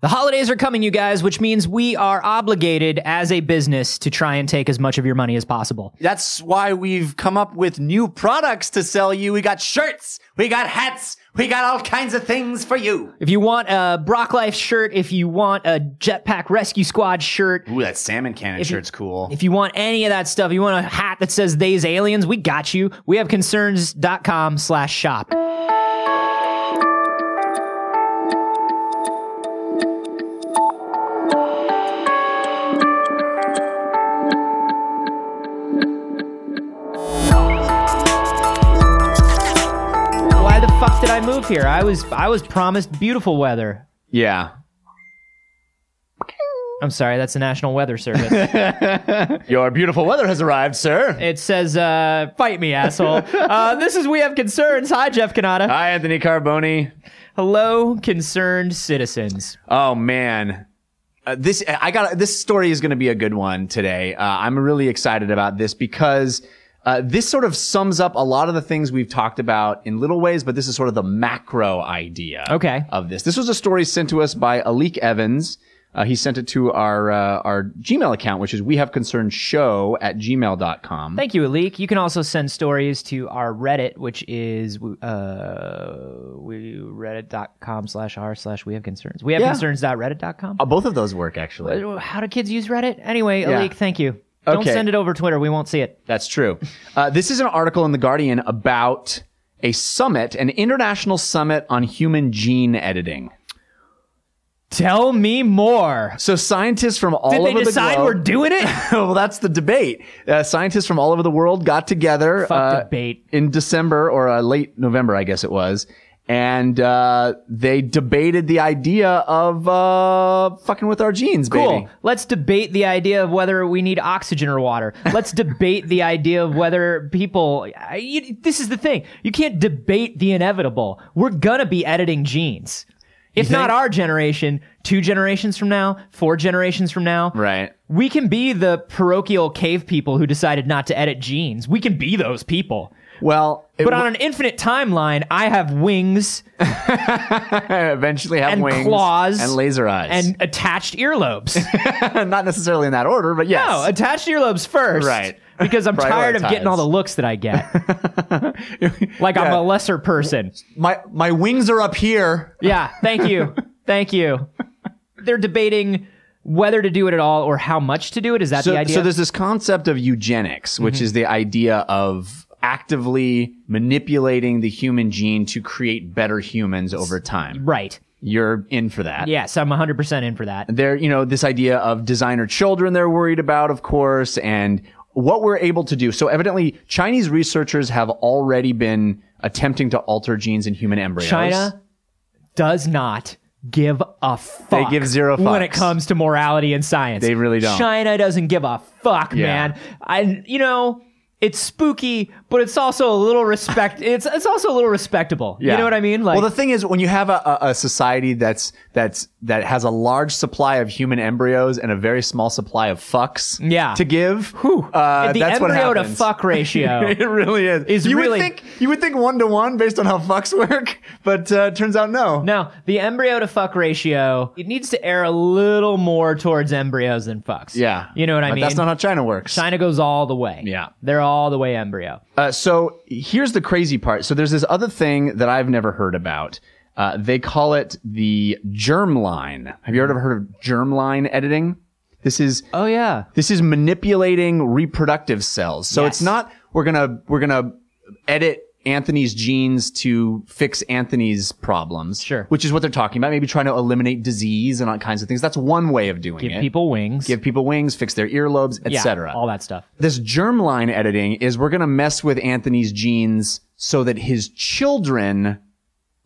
The holidays are coming, you guys, which means we are obligated as a business to try and take as much of your money as possible. That's why we've come up with new products to sell you. We got shirts, we got hats, we got all kinds of things for you. If you want a Brock Life shirt, if you want a Jetpack Rescue Squad shirt, Ooh, that salmon cannon you- shirt's cool. if you want any of that stuff, you want a hat that says they's aliens, we got you. We have concerns.com slash shop. Did I move here? I was I was promised beautiful weather. yeah. I'm sorry, that's the National Weather Service. Your beautiful weather has arrived, sir. It says, uh, fight me, asshole. Uh, this is We Have Concerns. Hi, Jeff Cannata. Hi, Anthony Carboni. Hello, concerned citizens. Oh man. Uh, this I got this story is going to be a good one today. Uh, I'm really excited about this because uh, this sort of sums up a lot of the things we've talked about in little ways, but this is sort of the macro idea Okay. of this. This was a story sent to us by Alik Evans. Uh, he sent it to our uh, our Gmail account, which is we have concerned show at gmail.com. Thank you, Alik. You can also send stories to our Reddit, which is uh, we reddit.com slash r slash we have concerns. We have Yeah. concerns.reddit.com. Uh, both of those work actually. How do kids use Reddit? Anyway, Yeah. Alik, thank you. Don't Okay. send it over Twitter. We won't see it. That's true. Uh, this is an article in The Guardian about a summit, an international summit on human gene editing. Tell me more. So scientists from all Did they over decide the we're doing it? well, that's the debate. Uh, scientists from all over the world got together Fuck uh, debate. in December or uh, late November, I guess it was, and uh, they debated the idea of uh, fucking with our genes, Cool. baby. Let's debate the idea of whether we need oxygen or water. Let's debate the idea of whether people. I- you- this is the thing. You can't debate the inevitable. We're gonna be editing genes. If not our generation, two generations from now, four generations from now, Right. we can be the parochial cave people who decided not to edit genes. We can be those people. Well, But w- on an infinite timeline, I have wings eventually have and wings claws and laser eyes, and attached earlobes. not necessarily in that order, but yes. No, attach earlobes first. Right. Because I'm tired of getting all the looks that I get. like I'm a lesser person. my my wings are up here. Yeah, thank you. thank you. They're debating whether to do it at all or how much to do it. Is that So, the idea? so there's this concept of eugenics, which mm-hmm. is the idea of actively manipulating the human gene to create better humans over time. right. You're in for that. Yes, I'm 100% in for that. There, you know, this idea of designer children they're worried about, of course, and what we're able to do. So evidently, Chinese researchers have already been attempting to alter genes in human embryos. China does not give a fuck. They give zero when it comes to morality and science. They really don't. China doesn't give a fuck, Yeah. man. I, you know, it's spooky, but it's also a little respect. it's it's also a little respectable. Yeah. You know what I mean? Like, well, the thing is, when you have a, a, society that's that's that has a large supply of human embryos and a very small supply of fucks, Yeah. to give, Whew. uh, the that's what embryo to fuck ratio. it really is. Is you really- would think you would think one to one based on how fucks work, but uh, turns out no. No, the embryo to fuck ratio, it needs to err a little more towards embryos than fucks. Yeah, You know what I But mean? That's not how China works. China goes all the way. Yeah. They're all the way embryo. Uh, so here's the crazy part. So there's this other thing that I've never heard about. Uh, they call it the germline. Have you ever heard of germline editing? This is Oh, yeah. this is manipulating reproductive cells. So Yes. it's not we're gonna we're gonna edit Anthony's genes to fix Anthony's problems. Sure. Which is what they're talking about. Maybe trying to eliminate disease and all kinds of things. That's one way of doing Give it. Give people wings. Give people wings, fix their earlobes, yeah, etc all that stuff. this germline editing is we're going to mess with Anthony's genes so that his children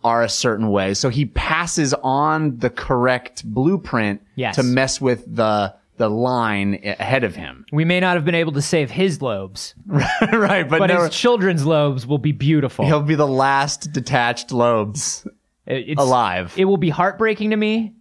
are a certain way. So he passes on the correct blueprint Yes. to mess with the the line ahead of him. We may not have been able to save his lobes, right, but, but no, his children's lobes will be beautiful. he'll be the last detached lobes it's- alive. It will be heartbreaking to me,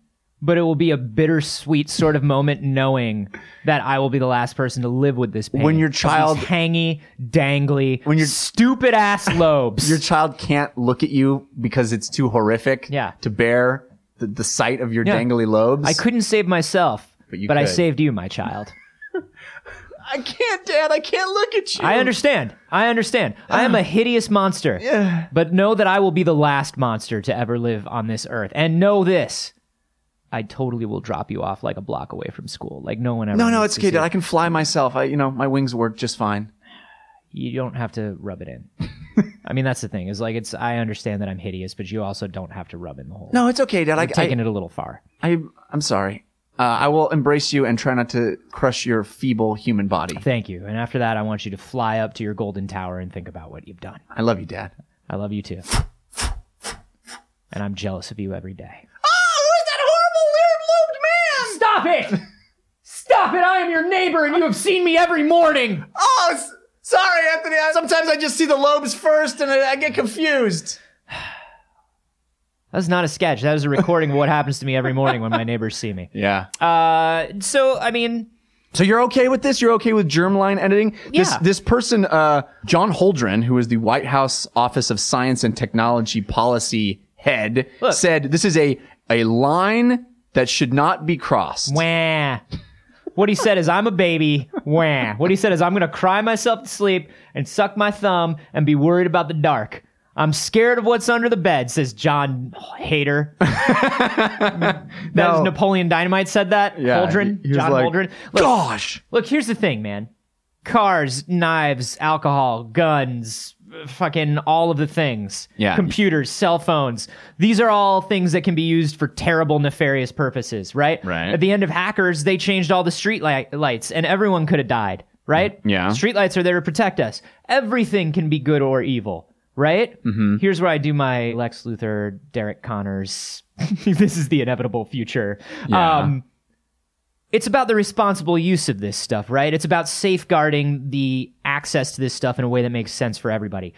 but it will be a bittersweet sort of moment knowing that I will be the last person to live with this pain. When your child- hangy, dangly, When your- stupid ass lobes. Your child can't look at you because it's too horrific Yeah. to bear the, the sight of your Yeah. dangly lobes. I couldn't save myself, But you but I could. saved you, my child. I can't, Dad. I can't look at you. I understand. I understand. I am a hideous monster. Yeah. But know that I will be the last monster to ever live on this earth. And know this. I totally will drop you off like a block away from school. Like no one ever. No, no, it's okay, see Dad. I can fly myself. I, you know, my wings work just fine. You don't have to rub it in. I mean, that's the thing. Is like it's. I understand that I'm hideous, but you also don't have to rub in the whole. No, it's okay, Dad. I, You're taking I, it a little far. I, I'm sorry. Uh, I will embrace you and try not to crush your feeble human body. Thank you. And after that, I want you to fly up to your golden tower and think about what you've done. I love you, Dad. I love you too. And I'm jealous of you every day. Oh, who's that horrible, weird lobed man? Stop it! Stop it! I am your neighbor and you have seen me every morning! Oh, s- sorry, Anthony. I, sometimes I just see the lobes first and I, I get confused. That's not a sketch. That is a recording of what happens to me every morning when my neighbors see me. Yeah. Uh, so, I mean, So you're okay with this? You're okay with germline editing? This Yeah. this person, uh, John Holdren, who is the White House Office of Science and Technology Policy head, Look. said this is a a line that should not be crossed. wah. What he said is, I'm a baby. Wah. What he said is, I'm going to cry myself to sleep and suck my thumb and be worried about the dark. I'm scared of what's under the bed, says John Hater. that No. was Napoleon Dynamite said that. Holdren. he- he John like, Holdren. Look, Gosh. Look, here's the thing, man. Cars, knives, alcohol, guns, fucking all of the things. Yeah. Computers, cell phones. These are all things that can be used for terrible, nefarious purposes, right? Right. At the end of Hackers, they changed all the street light- lights and everyone could have died, right? Yeah. Street lights are there to protect us. Everything can be good or evil, right? Mm-hmm. Here's where I do my Lex Luthor, Derek Connors. this is the inevitable future. Yeah. Um, it's about the responsible use of this stuff, right? It's about safeguarding the access to this stuff in a way that makes sense for everybody.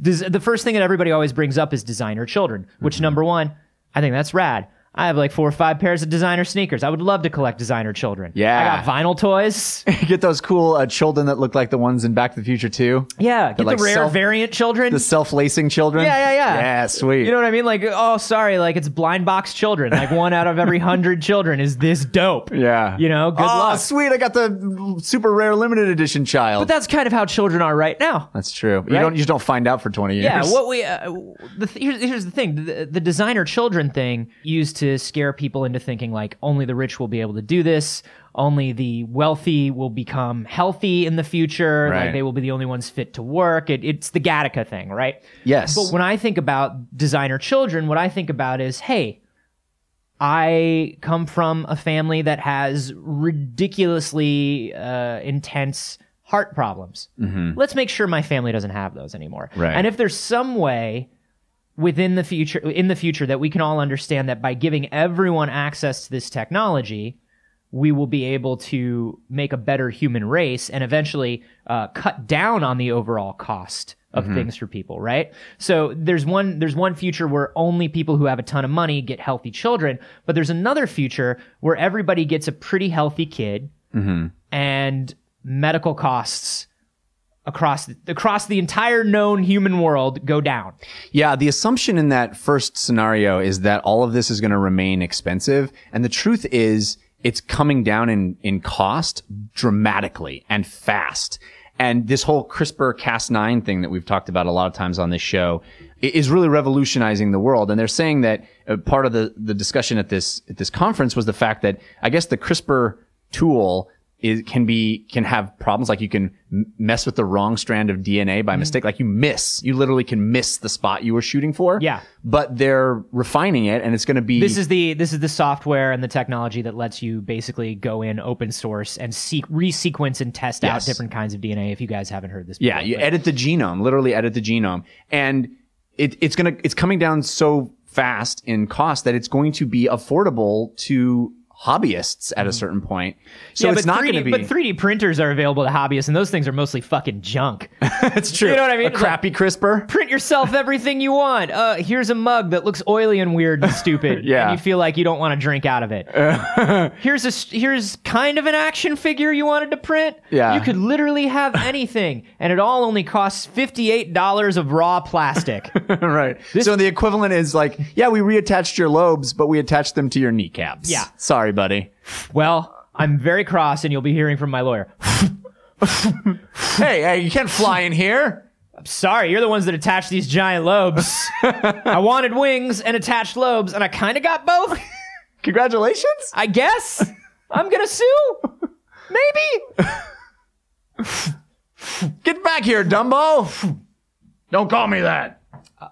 The first thing that everybody always brings up is designer children, which number one, I think that's rad. I have like four or five pairs of designer sneakers. I would love to collect designer children. Yeah. I got vinyl toys. Get those cool uh, children that look like the ones in Back to the Future too. Yeah, get like the rare self- variant children. The self-lacing children. Yeah, yeah, yeah. Yeah, sweet. You know what I mean? Like, oh, sorry, like it's blind box children. Like one out of every hundred children is this dope. yeah. You know, good oh, luck. sweet. I got the super rare limited edition child. But that's kind of how children are right now. that's true. You don't you just don't find out for 20 years. Yeah, what we uh, the th- here's, here's the thing: the, the designer children thing used to scare people into thinking like only the rich will be able to do this, only the wealthy will become healthy in the future, Right. like they will be the only ones fit to work. It, it's the Gattaca thing, right? Yes. But when I think about designer children, what I think about is, hey, I come from a family that has ridiculously uh, intense heart problems. Let's make sure my family doesn't have those anymore. Mm-hmm. Right. And if there's some way within the future in the future that we can all understand that by giving everyone access to this technology, we will be able to make a better human race and eventually uh, cut down on the overall cost of things for people right? So there's one there's one future where only people who have a ton of money get healthy children but there's another future where everybody gets a pretty healthy kid and medical costs across across the entire known human world go down Yeah, the assumption in that first scenario is that all of this is going to remain expensive. And the truth is it's coming down in, in cost dramatically and fast. And this whole CRISPR Cas9 thing that we've talked about a lot of times on this show is really revolutionizing the world. And they're saying that uh, part of the, the discussion at this, at this conference was the fact that I guess the CRISPR tool is, can be, can have problems like you can mess with the wrong strand of DNA Mm-hmm. by mistake. Like you miss, you literally can miss the spot you were shooting for. Yeah. But they're refining it and it's going to be. This is the this is the software and the technology that lets you basically go in open source and seek resequence and test out different kinds of DNA. If you guys haven't heard this, Before, Yeah, you But- edit the genome, literally edit the genome, and it, it's gonna it's coming down so fast in cost that it's going to be affordable to hobbyists at a certain point. So yeah, it's not going to be. But 3D printers are available to hobbyists, and those things are mostly fucking junk. That's true. You know what I mean? A crappy CRISPR. Print yourself everything you want. Uh, here's a mug that looks oily and weird and stupid. Yeah. And you feel like you don't want to drink out of it. here's a here's kind of an action figure you wanted to print. Yeah. You could literally have anything, and it all only costs fifty eight dollars of raw plastic. right. so the equivalent is like, yeah, we reattached your lobes, but we attached them to your kneecaps. Yeah. Sorry, buddy. well, I'm very cross, and you'll be hearing from my lawyer. hey, hey, you can't fly in here. I'm sorry, you're the ones that attached these giant lobes. I wanted wings and attached lobes, and I kind of got both. Congratulations. I guess I'm gonna sue. Maybe. Get back here, Dumbo. Don't call me that. I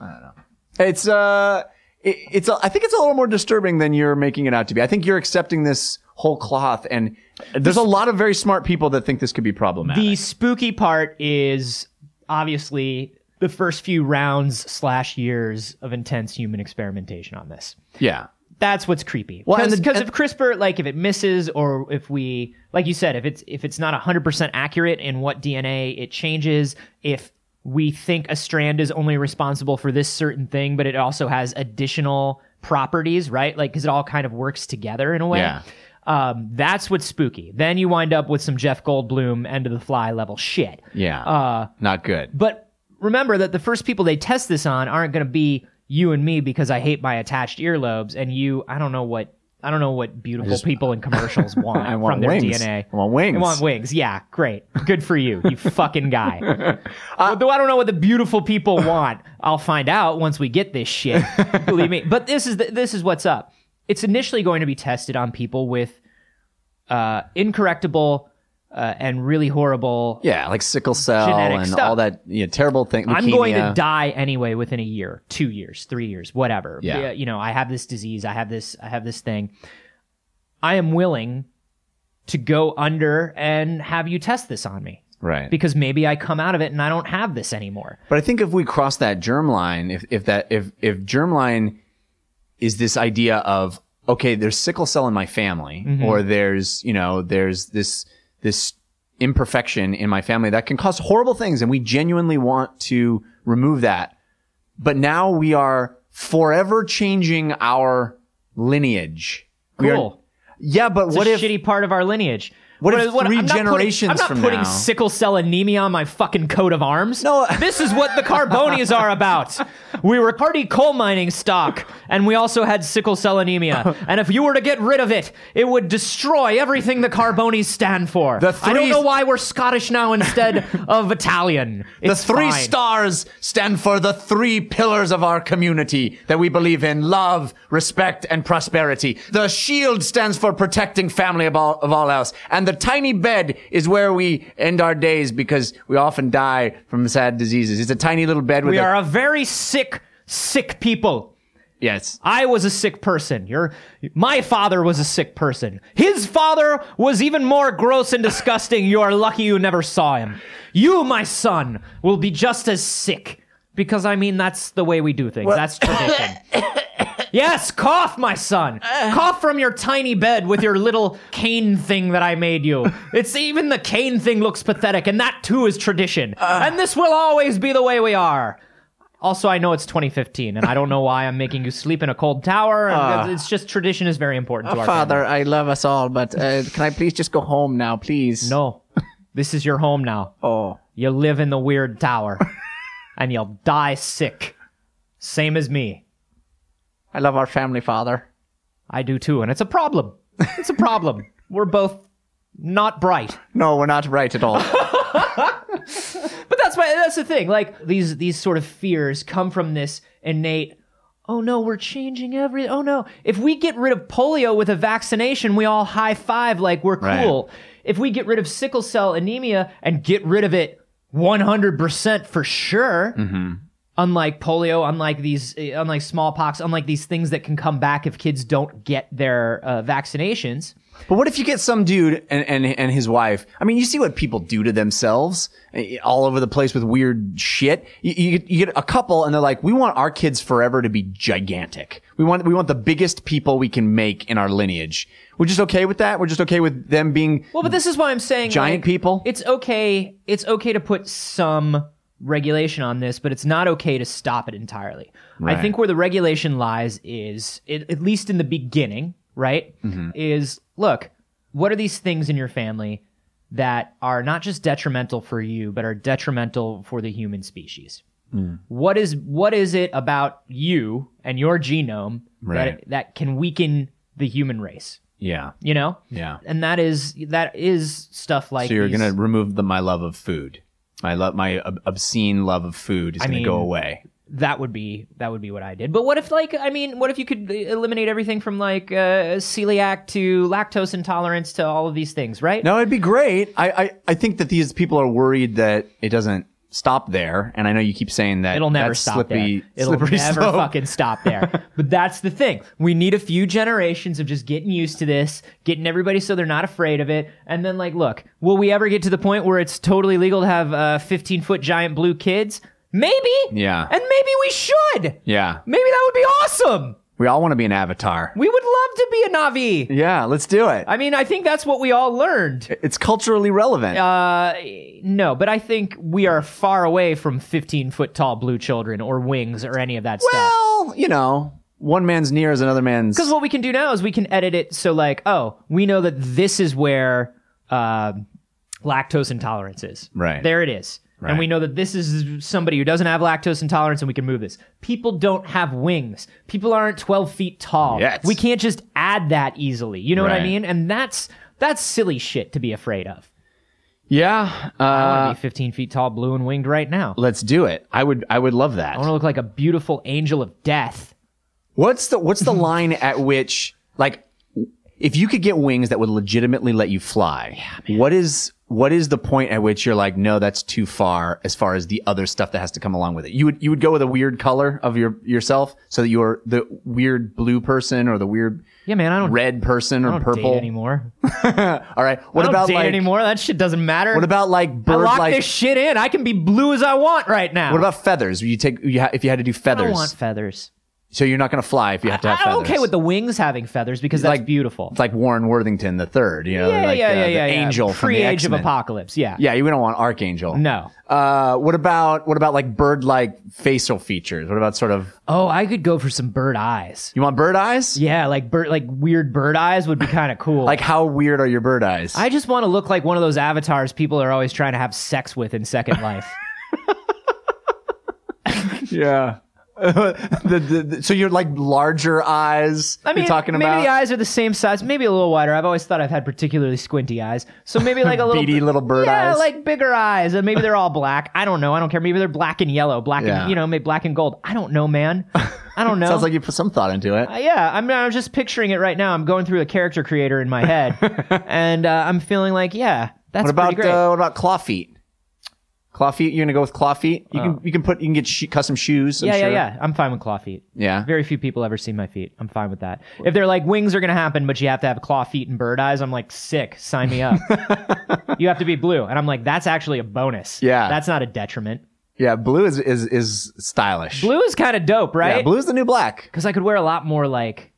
don't know. It's uh, it, it's a, I think it's a little more disturbing than you're making it out to be. I think you're accepting this whole cloth, and there's a lot of very smart people that think this could be problematic. The spooky part is obviously the first few rounds slash years of intense human experimentation on this. yeah. That's what's creepy. Well, Because if CRISPR, like if it misses or if we, like you said, if it's if it's not hundred percent accurate in what DNA it changes, if we think a strand is only responsible for this certain thing, but it also has additional properties, right? Like because it all kind of works together in a way. Yeah. Um, that's what's spooky. Then you wind up with some Jeff Goldblum end of the fly level shit. Yeah. Uh, Not good. but remember that the first people they test this on aren't going to be you and me because I hate my attached earlobes, and you. I don't know what. I don't know what beautiful people in commercials want, I want from their wings. DNA. I want wings. They want wings. Yeah, great. Good for you, you fucking guy. Uh, Although I don't know what the beautiful people want. I'll find out once we get this shit. Believe me. But this is the, this is what's up. It's initially going to be tested on people with uh, incorrectable uh, and really horrible yeah, like sickle cell Genetic and stuff. all that you know, terrible thing. I'm going to leukemia. die anyway within a year, two years, three years, whatever. Yeah. You know, I have this disease. I have this. I have this thing. I am willing to go under and have you test this on me Right. because maybe I come out of it and I don't have this anymore. But I think if we cross that germ line, if, if that, if, if germ line is this idea of, okay, there's sickle cell in my family, Mm-hmm. or there's, you know, there's this, this imperfection in my family that can cause horrible things. And we genuinely want to remove that. But now we are forever changing our lineage. We are- Cool. yeah, but It's what a if, shitty part of our lineage? What if three I'm not putting- generations I'm not putting sickle cell anemia on my fucking coat of arms. No. this is what the Carbonies are about. We were party coal mining stock, and we also had sickle cell anemia. And if you were to get rid of it, it would destroy everything the Carbonies stand for. The I don't know why we're Scottish now instead of Italian. The three fine. stars stand for the three pillars of our community that we believe in love, respect, and prosperity. The shield stands for protecting family above, of all else. And the tiny bed is where we end our days because we often die from sad diseases. It's a tiny little bed with We a, are a very sick, sick people. yes. I was a sick person. Your my father was a sick person. His father was even more gross and disgusting. You are lucky you never saw him. You, my son, will be just as sick. Because I mean that's the way we do things. That's tradition. yes, cough, my son. Uh. Cough from your tiny bed with your little cane thing that I made you. It's even the cane thing looks pathetic, and that too is tradition. Uh. and this will always be the way we are. Also, I know it's 2015, and I don't know why I'm making you sleep in a cold tower. and uh. it's just tradition is very important oh, to our Father, I love us all, but uh, can I please just go home now, please? No, this is your home now. Oh. You live in the weird tower, and you'll die sick, same as me. I love our family, Father. I do too, and it's a problem. It's a problem. We're both not bright. No, we're not bright at all. But that's why that's the thing. Like these these sort of fears come from this innate. Oh no, we're changing every. Oh no, if we get rid of polio with a vaccination, we all high five like we're Right. cool. If we get rid of sickle cell anemia and get rid of it 100% for sure, mm-hmm. Unlike polio, unlike these, uh, unlike smallpox, unlike these things that can come back if kids don't get their uh, vaccinations. But what if you get some dude and, and, and his wife? I mean, you see what people do to themselves eh, all over the place with weird shit. You, you, get- you get a couple and they're like, we want our kids forever to be gigantic. We want, we want the biggest people we can make in our lineage. We're just okay with that. We're just okay with them being, Well, but this is why I'm saying Giant like, people? It's okay. It's okay to put some regulation on this, but it's not okay to stop it entirely. I think where the regulation lies is, it, at least in the beginning, right? Mm-hmm. Is look, what are these things in your family that are not just detrimental for you, but are detrimental for the human species? Mm. What is what is it about you and your genome Right. that that can weaken the human race? yeah. You know, Yeah. and that is that is stuff like So you're these- going to remove the, my love of food. My love, my ob- obscene love of food is going to go mean- away. that would be that would be what I did. But what if like I mean, what if you could eliminate everything from like uh, celiac to lactose intolerance to all of these things, right? No, it'd be great. I, I, I think that these people are worried that it doesn't stop there. And I know you keep saying that It'll never stop slippery, there. It'll never slope. fucking stop there. but that's the thing. We need a few generations of just getting used to this, getting everybody so they're not afraid of it, and then like, look, will we ever get to the point where it's totally legal to have uh, 15 foot giant blue kids? Maybe. Yeah. And maybe we should. Yeah. Maybe that would be awesome. We all want to be an avatar. We would love to be a Na'vi. Yeah, let's do it. I mean, I think that's what we all learned. it's culturally relevant. Uh, no, but I think we are far away from 15 foot tall blue children or wings or any of that stuff. well, you know, one man's near is another man's. Because what we can do now is we can edit it so, like, oh, we know that this is where uh, lactose intolerance is. Right. There it is. Right. And we know that this is somebody who doesn't have lactose intolerance and we can move this. People don't have wings. People aren't 12 feet tall. Yes. We can't just add that easily. You know what I mean? And that's that's silly shit to be afraid of. yeah, I uh, want to be 15 feet tall, blue and winged right now. let's do it. I would, I would love that. I want to look like a beautiful angel of death. What's the what's the line at which like if you could get wings that would legitimately let you fly? what is what is the point at which you're like, no, that's too far as far as the other stuff that has to come along with it? You would you would go with a weird color of your yourself so that you're the weird blue person or the weird Yeah, man, I don't red person I or don't purple. date anymore. All right. What I don't about date like anymore. That shit doesn't matter. what about like I lock like this shit in. I can be blue as I want right now. what about feathers? You take you ha- if you had to do I feathers. don't want feathers. So you're not going to fly if you have to have feathers. I'm okay with the wings having feathers because that's Like- beautiful. It's like Warren Worthington the third, you know, yeah, like yeah, uh, yeah, the yeah, yeah. angel from the pre-age of apocalypse. Yeah. Yeah, we don't want Archangel. No. Uh, what about what about like bird-like facial features? What about sort of Oh, I could go for some bird eyes. you want bird eyes? Yeah, like bird, like weird bird eyes would be kind of cool. Like how weird are your bird eyes? I just want to look like one of those avatars people are always trying to have sex with in Second Life. yeah. the, the, the- so you're like larger eyes. I mean, you're talking maybe about the eyes are the same size, maybe a little wider. I've always thought I've had particularly squinty eyes, so maybe like a little Beady little bird eyes. yeah, eyes. like bigger eyes, and maybe they're all black. I don't know. I don't care. Maybe they're black and yellow, black Yeah. and you know, maybe black and gold. I don't know, man. I don't know. Sounds like you put some thought into it. Uh, yeah, I'm, I'm just picturing it right now. I'm going through a character creator in my head, and uh, I'm feeling like, yeah, that's what about pretty great. uh, what about claw feet? Claw feet. You're gonna go with claw feet. You can oh. you can put you can get sh- custom shoes. I'm Oh. yeah, sure. yeah, yeah. I'm fine with claw feet. Yeah. Very few people ever see my feet. I'm fine with that. If they're like wings are gonna happen, but you have to have claw feet and bird eyes, I'm like sick. Sign me up. you have to be blue, and I'm like that's actually a bonus. Yeah. that's not a detriment. Yeah, blue is is is stylish. Blue is kind of dope, right? Yeah, blue is the new black. Because I could wear a lot more like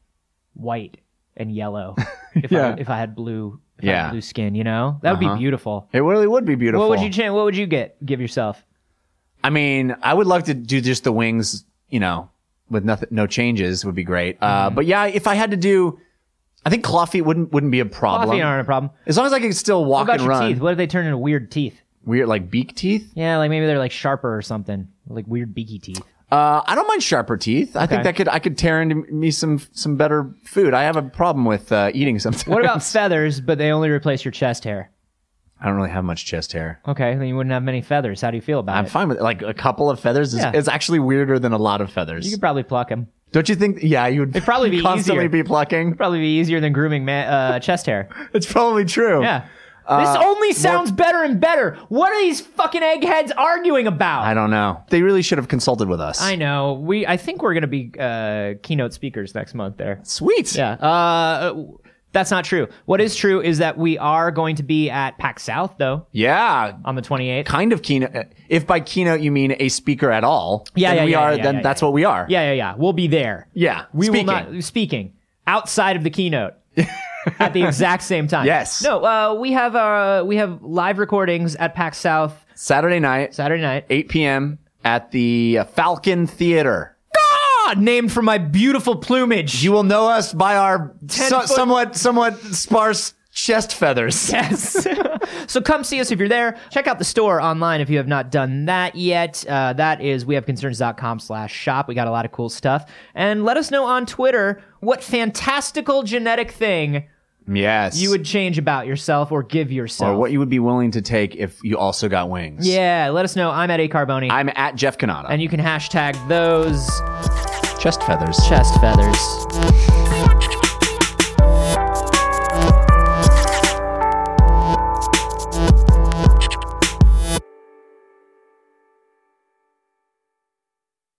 white and yellow if Yeah. I if I had blue. Yeah. blue skin, you know that would Uh-huh. be beautiful. It really would be beautiful. What would you change? What would you get? Give yourself. I mean, I would love to do just the wings, you know, with nothing, no changes would be great. Mm-hmm. Uh, but yeah, if I had to do, I think claw feet wouldn't wouldn't be a problem. Coffee aren't a problem. As long as I can still walk What about and your run. teeth? What if they turn into weird teeth? Weird, like beak teeth. Yeah, like maybe they're like sharper or something, like weird beaky teeth. Uh, I don't mind sharper teeth. I think Okay. that could I could tear into me some some better food. I have a problem with uh, eating sometimes. What about feathers, but they only replace your chest hair? I don't really have much chest hair. Okay, then you wouldn't have many feathers. How do you feel about it? I'm it? fine with. Like a couple of feathers is, Yeah. is actually weirder than a lot of feathers. You could probably pluck them. Don't you think? Yeah, you would It'd probably be constantly easier. be plucking. Probably be easier than grooming ma- uh, chest hair. It's probably true. Yeah. This only sounds better and better. What are these fucking eggheads arguing about? I don't know. They really should have consulted with us. I know. We. I think we're gonna be uh, keynote speakers next month. There. Sweet. Yeah. Uh, that's not true. What is true is that we are going to be at PAX South though Yeah. on the 28th. Kind of keynote. If by keynote you mean a speaker at all, Yeah, then yeah, we yeah, are. yeah, then yeah, that's what we are. Yeah, yeah, yeah. We'll be there. Yeah. We Speaking. will not speaking outside of the keynote at the exact same time. Yes. No, uh, we have uh, we have live recordings at PAX South Saturday night, Saturday night. 8 p.m. at the uh, Falcon Theater. Ah, named for my beautiful plumage. You will know us by our so- foot- somewhat somewhat sparse chest feathers. Yes. so come see us if you're there. Check out the store online if you have not done that yet. Uh, that is wehaveconcerns.com slash shop. We got a lot of cool stuff. And let us know on Twitter what fantastical genetic thing Yes. you would change about yourself or give yourself. or what you would be willing to take if you also got wings. yeah, let us know. I'm at A Carboni. I'm at Jeff Cannata. and you can hashtag those chest feathers. chest feathers.